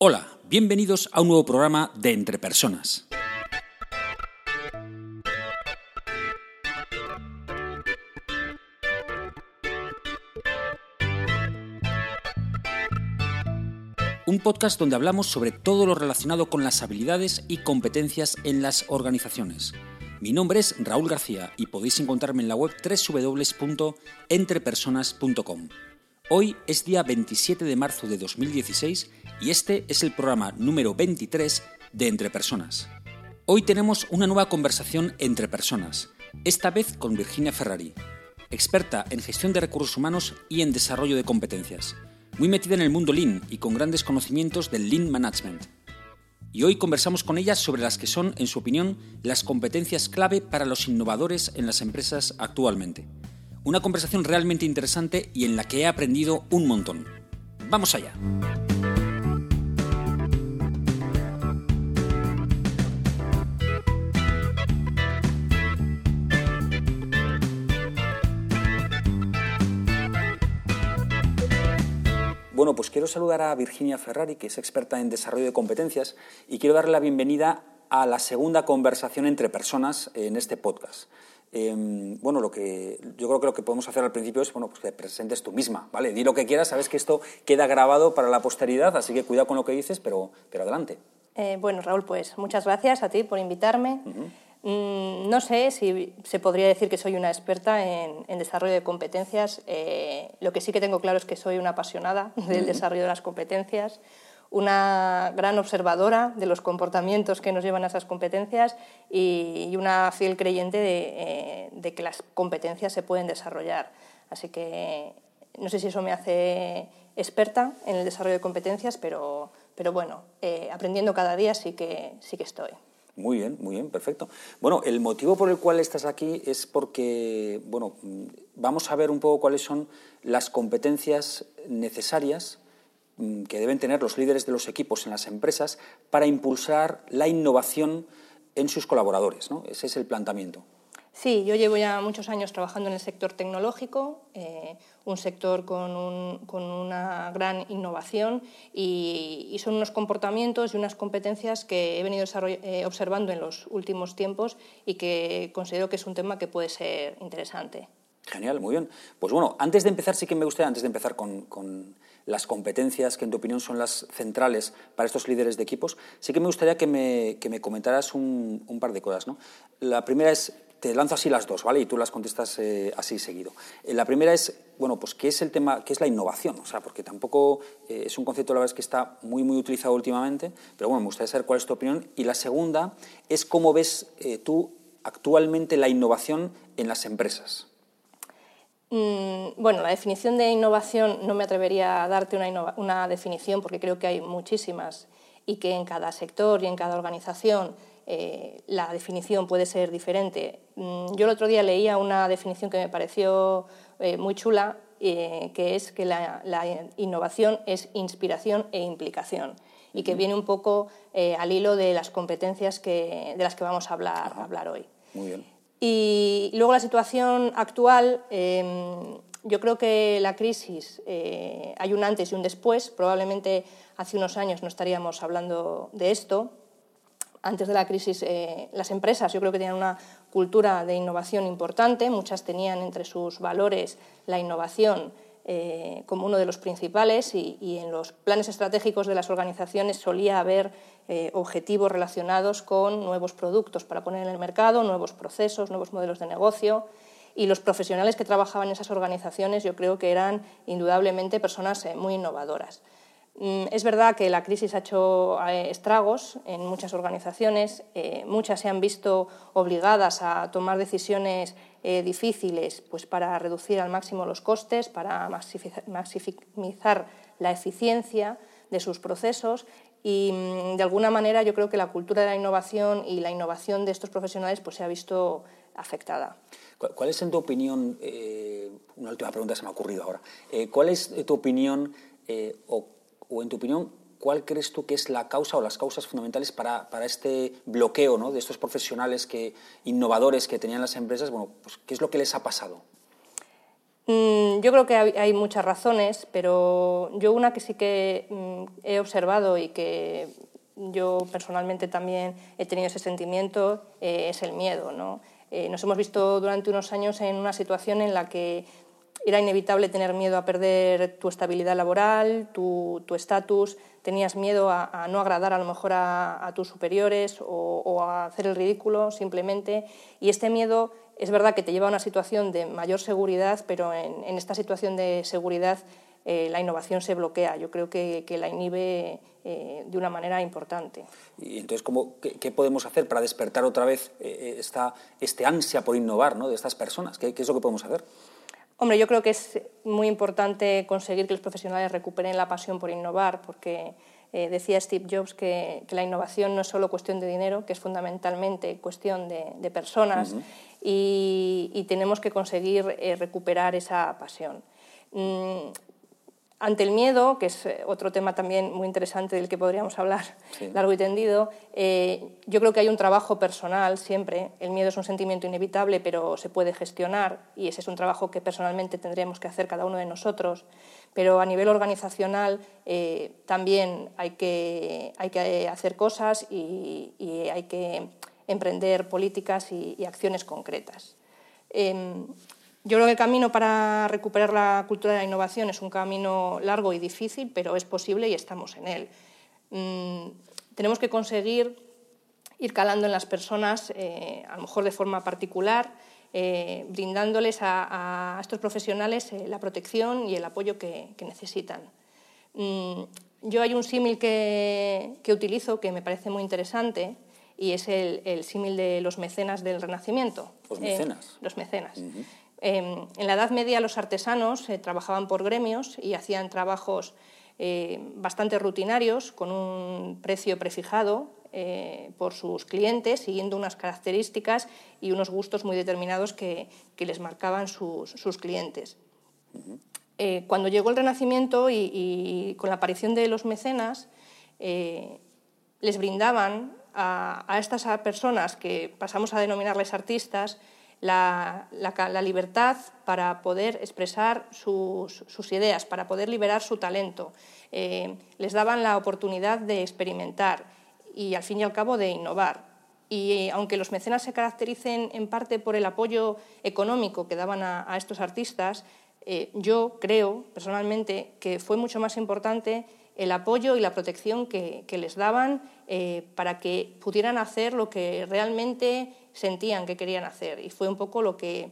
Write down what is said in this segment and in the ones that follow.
Hola, bienvenidos a un nuevo programa de Entre Personas. Un podcast donde hablamos sobre todo lo relacionado con las habilidades y competencias en las organizaciones. Mi nombre es Raúl García y podéis encontrarme en la web www.entrepersonas.com. Hoy es día 27 de marzo de 2016 y este es el programa número 23 de Entre Personas. Hoy tenemos una nueva conversación entre personas, esta vez con Virginia Ferrari, experta en gestión de recursos humanos y en desarrollo de competencias, muy metida en el mundo Lean y con grandes conocimientos del Lean Management. Y hoy conversamos con ella sobre las que son, en su opinión, las competencias clave para los innovadores en las empresas actualmente. Una conversación realmente interesante y en la que he aprendido un montón. Vamos allá. Bueno, pues quiero saludar a Virginia Ferrari, que es experta en desarrollo de competencias, y quiero darle la bienvenida a la segunda conversación entre personas en este podcast. Em, bueno, lo que yo creo que lo que podemos hacer al principio es bueno, pues que presentes tú misma, ¿vale? Di lo que quieras, sabes que esto queda grabado para la posteridad, así que cuidado con lo que dices, pero, pero adelante. Eh, bueno, Raúl, pues muchas gracias a ti por invitarme. Mm, no sé si se podría decir que soy una experta en, desarrollo de competencias. Eh, lo que sí que tengo claro es que soy una apasionada del desarrollo de las competencias una gran observadora de los comportamientos que nos llevan a esas competencias y, una fiel creyente eh, de, que las competencias se pueden desarrollar. Así que no sé si eso me hace experta en el desarrollo de competencias, pero, pero bueno, eh, aprendiendo cada día sí que, sí que estoy. Muy bien, muy bien, perfecto. Bueno, el motivo por el cual estás aquí es porque, bueno, vamos a ver un poco cuáles son las competencias necesarias que deben tener los líderes de los equipos en las empresas para impulsar la innovación en sus colaboradores. ¿no? Ese es el planteamiento. Sí, yo llevo ya muchos años trabajando en el sector tecnológico, eh, un sector con, una gran innovación y, son unos comportamientos y unas competencias que he venido eh, observando en los últimos tiempos y que considero que es un tema que puede ser interesante. Genial, muy bien. Pues bueno, antes de empezar, sí que me gustaría, antes de empezar con las competencias que en tu opinión son las centrales para estos líderes de equipos, sí que me gustaría que me, que me comentaras un, un, par de cosas. ¿no? La primera es, te lanzo así las dos, ¿vale? Y tú las contestas eh, así seguido. Eh, la primera es, bueno, pues qué es el tema, qué es la innovación, o sea, porque tampoco eh, es un concepto, la verdad es que está muy, muy utilizado últimamente, pero bueno, me gustaría saber cuál es tu opinión. Y la segunda es cómo ves tú actualmente la innovación en las empresas. Mm, bueno, la definición de innovación no me atrevería a darte una, definición porque creo que hay muchísimas y que en cada sector y en cada organización eh, la definición puede ser diferente. Mm, yo el otro día leía una definición que me pareció eh, muy chula, eh, que es que la, innovación es inspiración e implicación y que viene un poco al hilo de las competencias de las que vamos a hablar, a hablar hoy. Muy bien. Y luego la situación actual, em, yo creo que la crisis, eh, hay un antes y un después, probablemente hace unos años no estaríamos hablando de esto. Antes de la crisis, eh, las empresas yo creo que tenían una cultura de innovación importante, muchas tenían entre sus valores la innovación eh, como uno de los principales y, en los planes estratégicos de las organizaciones solía haber eh, objetivos relacionados con nuevos productos para poner en el mercado, nuevos procesos, nuevos modelos de negocio. Y los profesionales que trabajaban en esas organizaciones yo creo que eran indudablemente personas eh, muy innovadoras. Mm, es verdad que la crisis ha hecho eh, estragos en muchas organizaciones, muchas se han visto obligadas a tomar decisiones difíciles pues para reducir al máximo los costes, para maximizar la eficiencia de sus procesos y mm, de alguna manera yo creo que la cultura de la innovación y la innovación de estos profesionales pues se ha visto afectada. ¿Cuál es en tu opinión, una última pregunta se me ha ocurrido ahora, cuál es tu opinión o o en tu opinión, ¿cuál crees tú que es la causa o las causas fundamentales para, este bloqueo ¿no? de estos profesionales que, innovadores que tenían las empresas? Bueno, pues, ¿qué es lo que les ha pasado? Mm, yo creo que hay, muchas razones, pero yo una que sí que mm, he observado y que yo personalmente también he tenido ese sentimiento eh, es el miedo. ¿no? Eh, nos hemos visto durante unos años en una situación en la que era inevitable tener miedo a perder tu estabilidad laboral, tu estatus, tenías miedo a, no agradar a lo mejor a, tus superiores o, a hacer el ridículo simplemente. Y este miedo es verdad que te lleva a una situación de mayor seguridad, pero en, esta situación de seguridad eh, la innovación se bloquea. Yo creo que, la inhibe eh, de una manera importante. Y entonces, ¿cómo, qué, podemos hacer para despertar otra vez eh, esta, este ansia por innovar ¿no? de estas personas? ¿Qué, ¿Qué es lo que podemos hacer? Hombre, yo creo que es muy importante conseguir que los profesionales recuperen la pasión por innovar, porque decía Steve Jobs que, la innovación no es solo cuestión de dinero, que es fundamentalmente cuestión de, personas y, tenemos que conseguir eh, recuperar esa pasión. Mm, ante el miedo, que es eh, otro tema también muy interesante del que podríamos hablar largo y tendido, eh, yo creo que hay un trabajo personal siempre. El miedo es un sentimiento inevitable, pero se puede gestionar y ese es un trabajo que personalmente tendríamos que hacer cada uno de nosotros. Pero a nivel organizacional eh, también hay que, hay que hacer cosas y, hay que emprender políticas y, acciones concretas. Em, yo creo que el camino para recuperar la cultura de la innovación es un camino largo y difícil, pero es posible y estamos en él. Mm, tenemos que conseguir ir calando en las personas, eh, a lo mejor de forma particular, eh, brindándoles a, estos profesionales eh, la protección y el apoyo que, necesitan. Mm, yo hay un símil que, utilizo que me parece muy interesante y es el, símil de los mecenas del Renacimiento. Los mecenas. los mecenas. Em, en la Edad Media los artesanos eh, trabajaban por gremios y hacían trabajos eh, bastante rutinarios con un precio prefijado eh, por sus clientes, siguiendo unas características y unos gustos muy determinados que, les marcaban sus, clientes. cuando llegó el Renacimiento y, con la aparición de los mecenas, les brindaban a estas personas que pasamos a denominarles artistas, la, libertad para poder expresar sus, ideas, para poder liberar su talento. Eh, les daban la oportunidad de experimentar y, al fin y al cabo, de innovar. Y eh, aunque los mecenas se caractericen en parte por el apoyo económico que daban a, estos artistas, eh, yo creo personalmente que fue mucho más importante el apoyo y la protección que, les daban para que pudieran hacer lo que realmente sentían que querían hacer. Y fue un poco lo que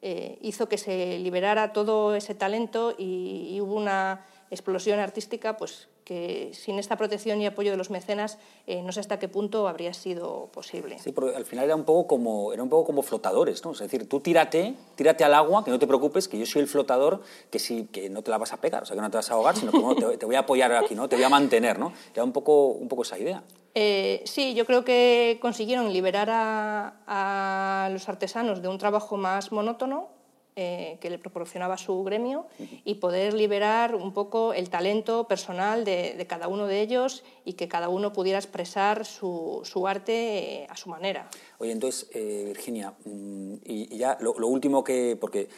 eh, hizo que se liberara todo ese talento y, hubo una explosión artística pues, que sin esta protección y apoyo de los mecenas eh, no sé hasta qué punto habría sido posible. Sí, porque al final era un poco como, era un poco como flotadores, ¿no? Es decir, tú tírate, tírate al agua, que no te preocupes, que yo soy el flotador, que sí, que no te la vas a pegar, o sea, que no te vas a ahogar, sino que te, voy a apoyar aquí, ¿no? Te voy a mantener, ¿no? Era un poco, un poco esa idea. Eh, sí, yo creo que consiguieron liberar a, los artesanos de un trabajo más monótono eh, que le proporcionaba su gremio y poder liberar un poco el talento personal de, cada uno de ellos y que cada uno pudiera expresar su, arte eh, a su manera. Oye, entonces, Virginia, mm, y, ya lo, último que, porque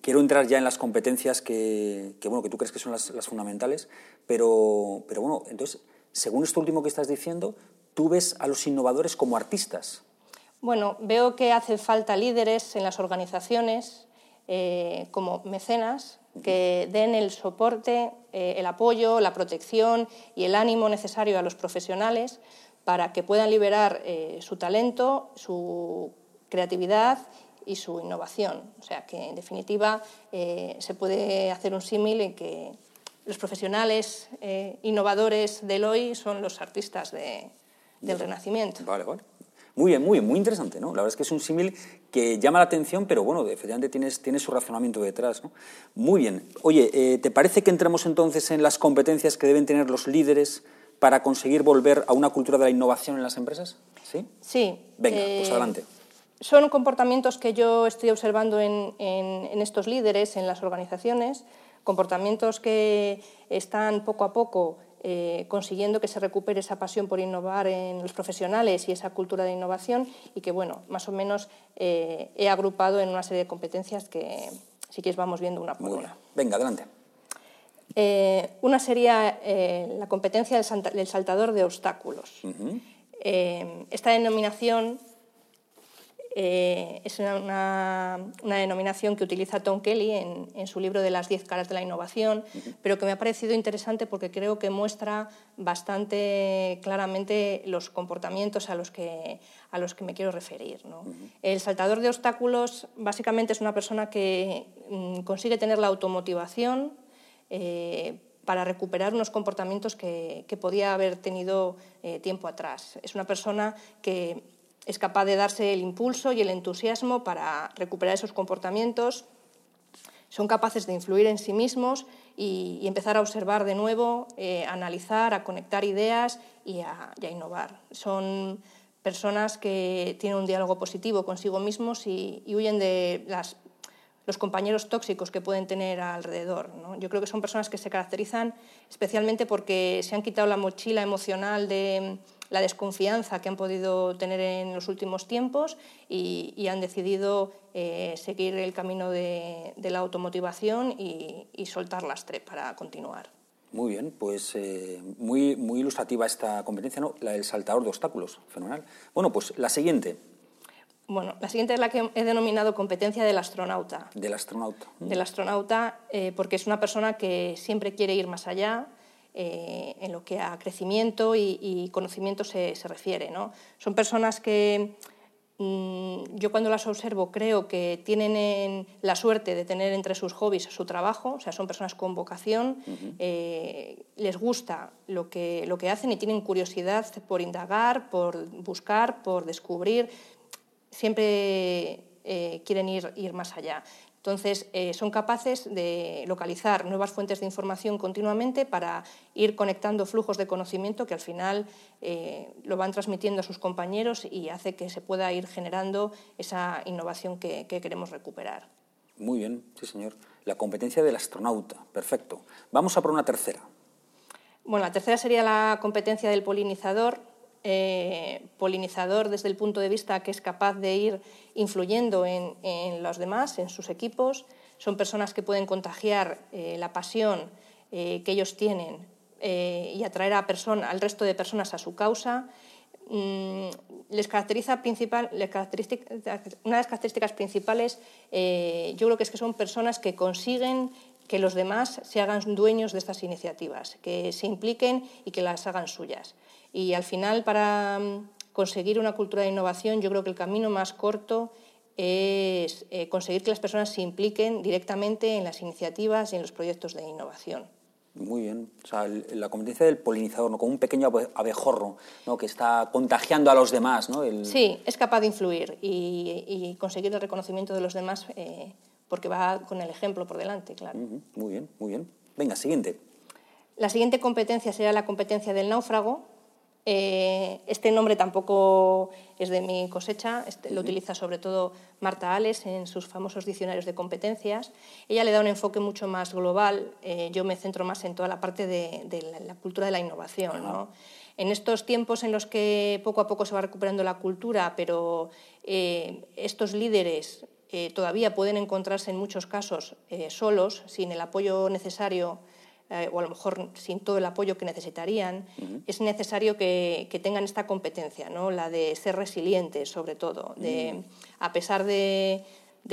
quiero entrar ya en las competencias que, bueno, que tú crees que son las, las fundamentales, pero, pero bueno, entonces según esto último que estás diciendo, tú ves a los innovadores como artistas. Bueno, veo que hace falta líderes en las organizaciones, eh, como mecenas, que den el soporte, eh, el apoyo, la protección y el ánimo necesario a los profesionales para que puedan liberar eh, su talento, su creatividad y su innovación. O sea que, en definitiva, se puede hacer un símil en que los profesionales eh, innovadores del hoy son los artistas del Renacimiento. Vale, vale. Muy bien, muy bien, muy interesante, ¿no? La verdad es que es un símil que llama la atención, pero bueno, efectivamente tienes, tiene su razonamiento detrás, ¿no? Muy bien. Oye, eh, ¿te parece que entremos entonces en las competencias que deben tener los líderes para conseguir volver a una cultura de la innovación en las empresas? Sí. Sí. Venga, pues eh, adelante. Son comportamientos que yo estoy observando en, en estos líderes, en las organizaciones, comportamientos que están poco a poco eh, consiguiendo que se recupere esa pasión por innovar en los profesionales y esa cultura de innovación y que, bueno, más o menos eh, he agrupado en una serie de competencias que, Si quieres, vamos viendo una por una. Venga, adelante. una sería la competencia del, saltador de obstáculos. esta denominación eh, es una, denominación que utiliza Tom Kelly en, su libro de las diez caras de la innovación, pero que me ha parecido interesante porque creo que muestra bastante claramente los comportamientos a los que, a los que me quiero referir. El saltador de obstáculos básicamente es una persona que mm, consigue tener la automotivación eh, para recuperar unos comportamientos que, podía haber tenido eh, tiempo atrás. Es una persona que es capaz de darse el impulso y el entusiasmo para recuperar esos comportamientos, son capaces de influir en sí mismos y, empezar a observar de nuevo, eh, a analizar, a conectar ideas y a, innovar. Son personas que tienen un diálogo positivo consigo mismos y, huyen de los compañeros tóxicos que pueden tener alrededor. Yo creo que son personas que se caracterizan especialmente porque se han quitado la mochila emocional de la desconfianza que han podido tener en los últimos tiempos y, han decidido eh, seguir el camino de, la automotivación y, soltar lastre para continuar. Muy bien, pues eh, muy, muy ilustrativa esta competencia, ¿no? la del saltador de obstáculos, fenomenal. Bueno, pues la siguiente. Bueno, la siguiente es la que he denominado competencia del astronauta. Del astronauta. Del astronauta, eh, porque es una persona que siempre quiere ir más allá, eh, en lo que a crecimiento y, conocimiento se, refiere. ¿no? Son personas que mm, yo cuando las observo creo que tienen la suerte de tener entre sus hobbies su trabajo, o sea, son personas con vocación, eh, les gusta lo que, lo que hacen y tienen curiosidad por indagar, por buscar, por descubrir, siempre eh, quieren ir, ir más allá. Entonces, eh, son capaces de localizar nuevas fuentes de información continuamente para ir conectando flujos de conocimiento que al final eh, lo van transmitiendo a sus compañeros y hace que se pueda ir generando esa innovación que, queremos recuperar. Muy bien, sí señor. La competencia del astronauta, perfecto. Vamos a por una tercera. Bueno, la tercera sería la competencia del polinizador, eh, polinizador desde el punto de vista que es capaz de ir influyendo en, los demás, en sus equipos. Son personas que pueden contagiar eh, la pasión eh, que ellos tienen y atraer a al resto de personas a su causa. Mm, les caracteriza principal, una de las características principales yo creo que es que son personas que consiguen que los demás se hagan dueños de estas iniciativas, que se impliquen y que las hagan suyas. Y al final, para mm, conseguir una cultura de innovación, yo creo que el camino más corto es eh, conseguir que las personas se impliquen directamente en las iniciativas y en los proyectos de innovación. Muy bien. O sea, la competencia del polinizador, ¿no? como un pequeño abejorro ¿no? que está contagiando a los demás. ¿no? Sí, es capaz de influir y, conseguir el reconocimiento de los demás eh, porque va con el ejemplo por delante, claro. Muy bien, muy bien. Venga, siguiente. La siguiente competencia será la competencia del náufrago, eh, este nombre tampoco es de mi cosecha, este, lo utiliza sobre todo Marta Ales en sus famosos diccionarios de competencias. Ella le da un enfoque mucho más global, eh, yo me centro más en toda la parte de, la, cultura de la innovación. En estos tiempos en los que poco a poco se va recuperando la cultura, pero eh, estos líderes todavía pueden encontrarse en muchos casos solos, sin el apoyo necesario eh, o a lo mejor sin todo el apoyo que necesitarían, es necesario que, tengan esta competencia, ¿no? la de ser resilientes sobre todo, de, a pesar de,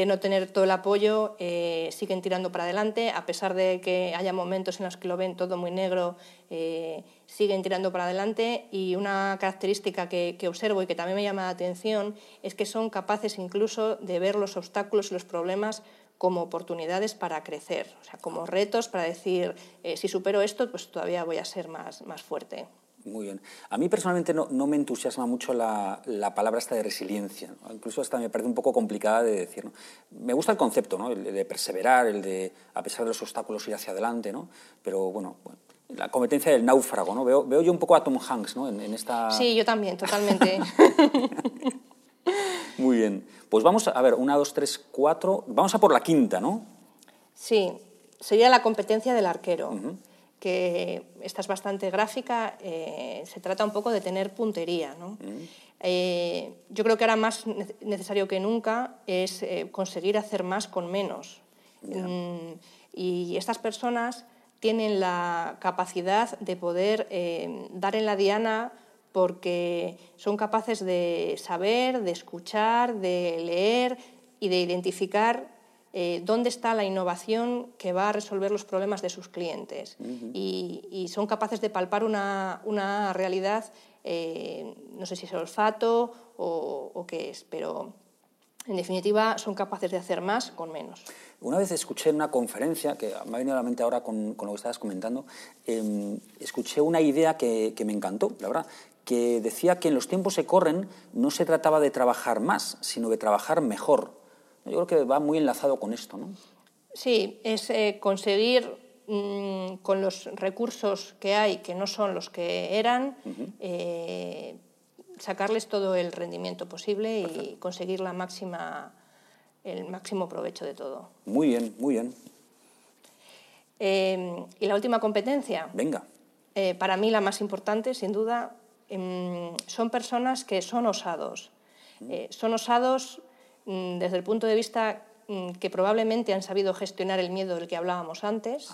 no tener todo el apoyo, eh, siguen tirando para adelante, a pesar de que haya momentos en los que lo ven todo muy negro, eh, siguen tirando para adelante y una característica que, que, observo y que también me llama la atención es que son capaces incluso de ver los obstáculos y los problemas como oportunidades para crecer, o sea, como retos para decir, eh, si supero esto, pues todavía voy a ser más, más fuerte. Muy bien. A mí personalmente no, no me entusiasma mucho la, la, palabra esta de resiliencia. Incluso hasta me parece un poco complicada de decir. Me gusta el concepto, ¿no? el de perseverar, el de, a pesar de los obstáculos, ir hacia adelante. ¿no? Pero bueno, la competencia del náufrago. ¿no? Veo, veo yo un poco a Tom Hanks ¿no? en, en esta... Sí, yo también, totalmente. Muy bien. Pues vamos a ver, una, dos, tres, cuatro. Vamos a por la quinta, ¿no? Sí, sería la competencia del arquero, que esta es bastante gráfica. Eh, se trata un poco de tener puntería, ¿no? Eh, yo creo que ahora más necesario que nunca es eh, conseguir hacer más con menos. Mm, y estas personas tienen la capacidad de poder dar en la diana porque son capaces de saber, de escuchar, de leer y de identificar eh, dónde está la innovación que va a resolver los problemas de sus clientes. y, son capaces de palpar una, realidad, eh, no sé si es el olfato o, qué es, pero en definitiva son capaces de hacer más con menos. Una vez escuché en una conferencia, que me ha venido a la mente ahora con, lo que estabas comentando, em, escuché una idea que, que, me encantó, la verdad, que decía que en los tiempos que corren no se trataba de trabajar más, sino de trabajar mejor. Yo creo que va muy enlazado con esto, ¿no? Sí, es eh, conseguir mm, con los recursos que hay, que no son los que eran, eh, sacarles todo el rendimiento posible y conseguir la máxima, el máximo provecho de todo. Muy bien, muy bien. Em, y la última competencia. Venga. Eh, para mí la más importante, sin duda, son personas que son osados. son osados Mm, desde el punto de vista mm, que probablemente han sabido gestionar el miedo del que hablábamos antes.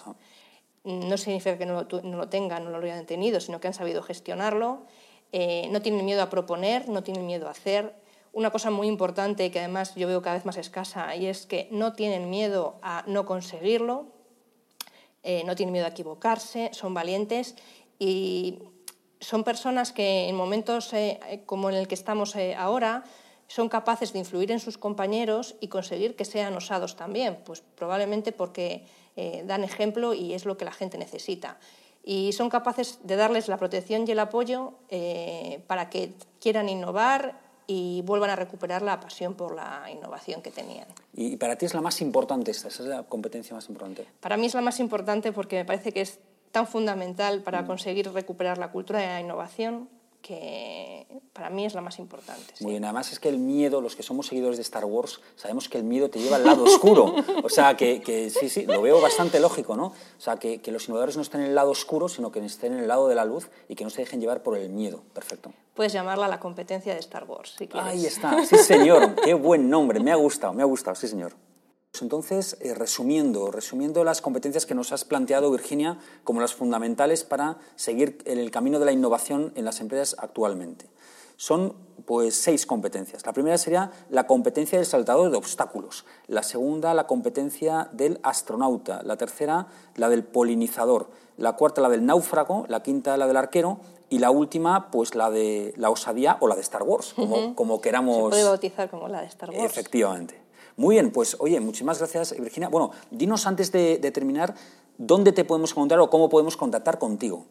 Mm, no significa que no lo, tengan, no lo hayan tenido, sino que han sabido gestionarlo. Eh, no tienen miedo a proponer, no tienen miedo a hacer. Una cosa muy importante que además yo veo cada vez más escasa y es que no tienen miedo a no conseguirlo, eh, no tienen miedo a equivocarse, son valientes y son personas que en momentos eh, como en el que estamos ahora son capaces de influir en sus compañeros y conseguir que sean osados también, pues probablemente porque eh, dan ejemplo y es lo que la gente necesita. Y son capaces de darles la protección y el apoyo eh, para que quieran innovar y vuelvan a recuperar la pasión por la innovación que tenían. ¿Y para ti es la más importante esta? ¿Esa es la competencia más importante? Para mí es la más importante porque me parece que es tan fundamental para mm. conseguir recuperar la cultura de la innovación que para mí es la más importante. Muy bien, además es que el miedo, los que somos seguidores de Star Wars, sabemos que el miedo te lleva al lado oscuro. O sea, que, sí, sí, lo veo bastante lógico, ¿no? O sea, que, los innovadores no estén en el lado oscuro, sino que estén en el lado de la luz y que no se dejen llevar por el miedo. Perfecto. Puedes llamarla la competencia de Star Wars, si quieres. Ahí está, sí señor, qué buen nombre, me ha gustado, me ha gustado, sí señor. Entonces, eh, resumiendo, resumiendo las competencias que nos has planteado, Virginia, como las fundamentales para seguir en el camino de la innovación en las empresas actualmente. Son pues seis competencias. La primera sería la competencia del saltador de obstáculos, la segunda la competencia del astronauta, la tercera la del polinizador, la cuarta la del náufrago, la quinta la del arquero y la última pues la de la osadía o la de Star Wars, como, como queramos. Se puede bautizar como la de Star Wars. Efectivamente. Muy bien, pues oye, muchísimas gracias Virginia. Bueno, dinos antes de, terminar, ¿dónde te podemos encontrar o cómo podemos contactar contigo?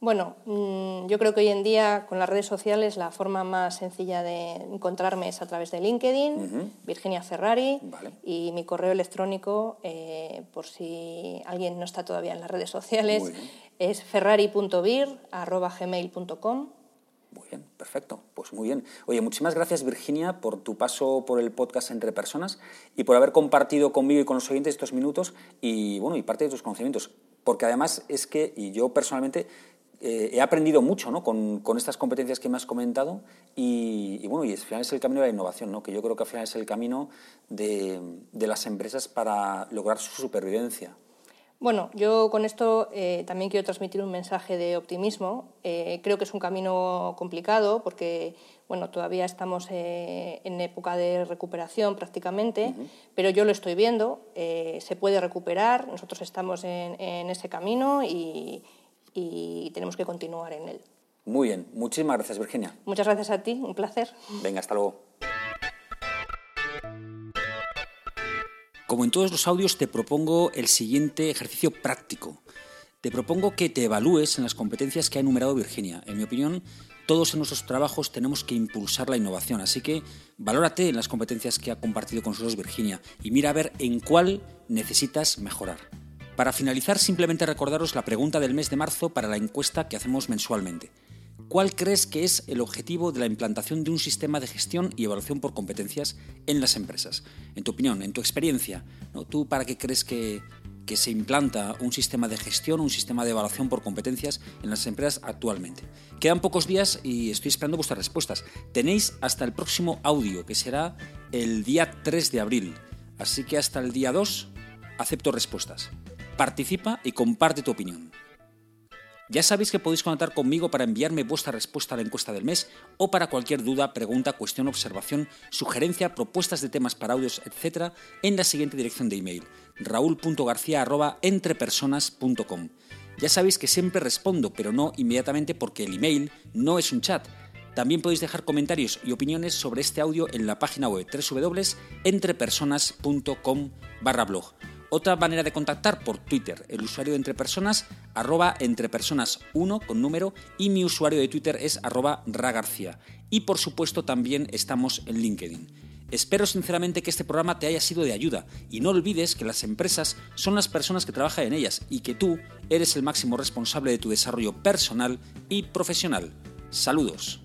Bueno, mm, yo creo que hoy en día con las redes sociales la forma más sencilla de encontrarme es a través de LinkedIn, Virginia Ferrari, y mi correo electrónico, eh, por si alguien no está todavía en las redes sociales, es ferrari.vir.gmail.com. Muy bien, perfecto. Pues muy bien. Oye, muchísimas gracias Virginia por tu paso por el podcast Entre Personas y por haber compartido conmigo y con los oyentes estos minutos y, bueno, y parte de tus conocimientos. Porque además es que, y yo personalmente, eh, he aprendido mucho ¿no? con, con, estas competencias que me has comentado y, bueno, y al final es el camino de la innovación, ¿no? que yo creo que al final es el camino de, de las empresas para lograr su supervivencia. Bueno, yo con esto eh, también quiero transmitir un mensaje de optimismo. Eh, creo que es un camino complicado porque bueno, todavía estamos eh, en época de recuperación prácticamente, pero yo lo estoy viendo, se puede recuperar, nosotros estamos en, ese camino y, y tenemos que continuar en él. Muy bien, muchísimas gracias Virginia. Muchas gracias a ti, un placer. Venga, hasta luego. Como en todos los audios, te propongo el siguiente ejercicio práctico. Te propongo que te evalúes en las competencias que ha enumerado Virginia. En mi opinión, todos en nuestros trabajos tenemos que impulsar la innovación, así que valórate en las competencias que ha compartido con nosotros Virginia y mira a ver en cuál necesitas mejorar. Para finalizar, simplemente recordaros la pregunta del mes de marzo para la encuesta que hacemos mensualmente. ¿Cuál crees que es el objetivo de la implantación de un sistema de gestión y evaluación por competencias en las empresas? En tu opinión, en tu experiencia, ¿no? ¿tú para qué crees que, que se implanta un sistema de gestión, un sistema de evaluación por competencias en las empresas actualmente? Quedan pocos días y estoy esperando vuestras respuestas. Tenéis hasta el próximo audio, que será el día 3 de abril. Así que hasta el día 2 acepto respuestas. Participa y comparte tu opinión. Ya sabéis que podéis contactar conmigo para enviarme vuestra respuesta a la encuesta del mes o para cualquier duda, pregunta, cuestión, observación, sugerencia, propuestas de temas para audios, etc. en la siguiente dirección de email raúl.garcía.entrepersonas.com. Ya sabéis que siempre respondo, pero no inmediatamente porque el email no es un chat. También podéis dejar comentarios y opiniones sobre este audio en la página web www.entrepersonas.com barra blog. Otra manera de contactar por Twitter, el usuario de entrepersonas, arroba entrepersonas1 con número y mi usuario de Twitter es arroba ragarcía. Y por supuesto también estamos en LinkedIn. Espero sinceramente que este programa te haya sido de ayuda y no olvides que las empresas son las personas que trabajan en ellas y que tú eres el máximo responsable de tu desarrollo personal y profesional. Saludos.